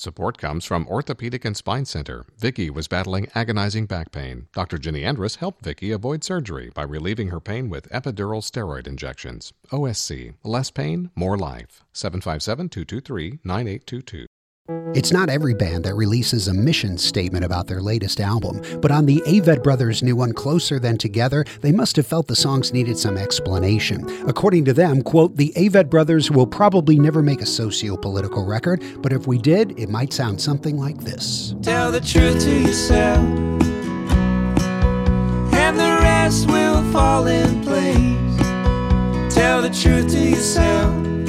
Support comes from Orthopedic and Spine Center. Vicky was battling agonizing back pain. Dr. Ginny Andrus helped Vicky avoid surgery by relieving her pain with epidural steroid injections. OSC, less pain, more life. 757 223 9822. It's not every band that releases a mission statement about their latest album, but on the Avett Brothers' new one, Closer Than Together, they must have felt the songs needed some explanation. According to them, quote, the Avett Brothers will probably never make a socio-political record, but if we did, it might sound something like this. Tell the truth to yourself, and the rest will fall in place. Tell the truth to yourself,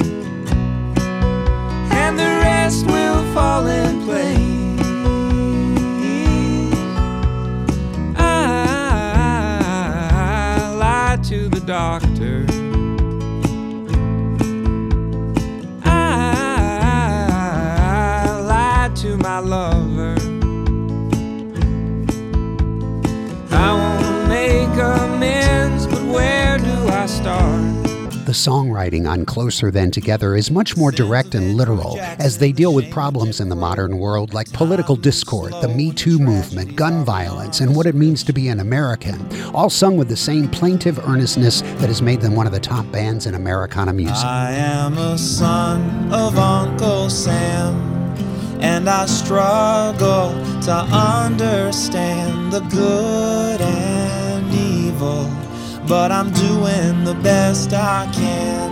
to my lover. I wanna make amends, but where do I start? The songwriting on Closer Than Together is much more direct and literal as they deal with problems in the modern world like political discord, the Me Too movement, gun violence, and what it means to be an American, all sung with the same plaintive earnestness that has made them one of the top bands in Americana music. I am a son of Uncle Sam, and I struggle to understand the good and evil. But I'm doing the best I can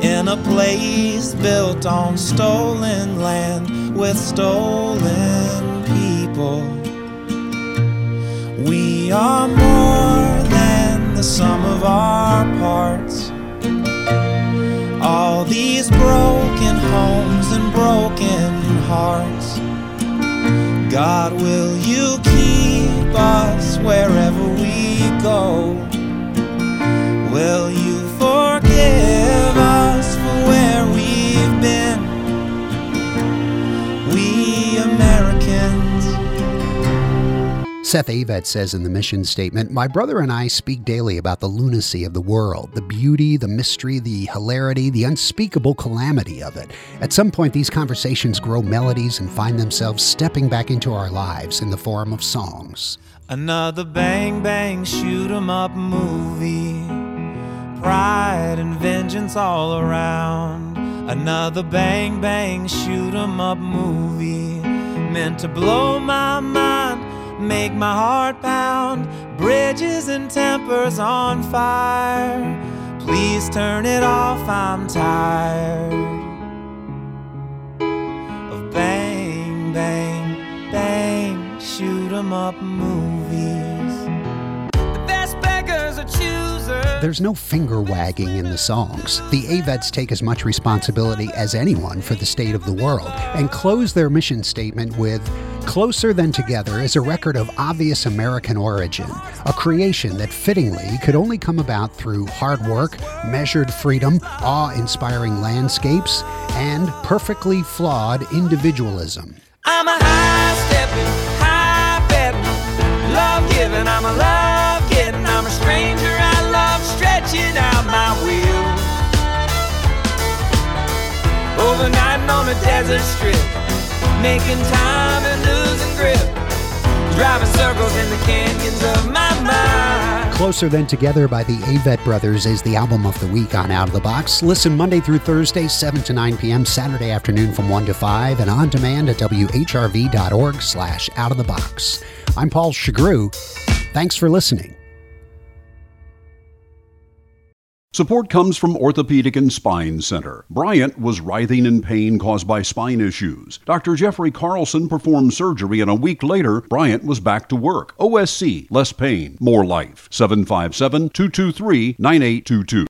in a place built on stolen land with stolen people. We are more than the sum of our God, will you keep us wherever Seth Avett says in the mission statement My brother and I speak daily about the lunacy of the world, the beauty, the mystery, the hilarity, the unspeakable calamity of it. At some point, these conversations grow melodies and find themselves stepping back into our lives in the form of songs. Another bang bang shoot 'em up movie. Pride and vengeance all around. Another bang bang shoot 'em up movie. Meant to blow my mind, make my heart pound. Bridges and tempers on fire. Please turn it off, I'm tired of bang bang bang shoot 'em up There's no finger wagging in the songs. The Avetts take as much responsibility as anyone for the state of the world and close their mission statement with Closer Than Together is a record of obvious American origin, a creation that fittingly could only come about through hard work, measured freedom, awe inspiring landscapes, and perfectly flawed individualism. I'm a high stepping, high love giving. I'm a love on a desert strip, making time and losing grip. Driving circles in the canyons of my mind. Closer Than Together by the Avett Brothers is the album of the week on Out of the Box. Listen Monday through Thursday, 7 to 9 p.m., Saturday afternoon from 1 to 5, and on demand at whrv.org slash out of the box. I'm Paul Shugrue. Thanks for listening. Support comes from Orthopedic and Spine Center. Bryant was writhing in pain caused by spine issues. Dr. Jeffrey Carlson performed surgery, and a week later, Bryant was back to work. OSC, less pain, more life. 757 223 9822.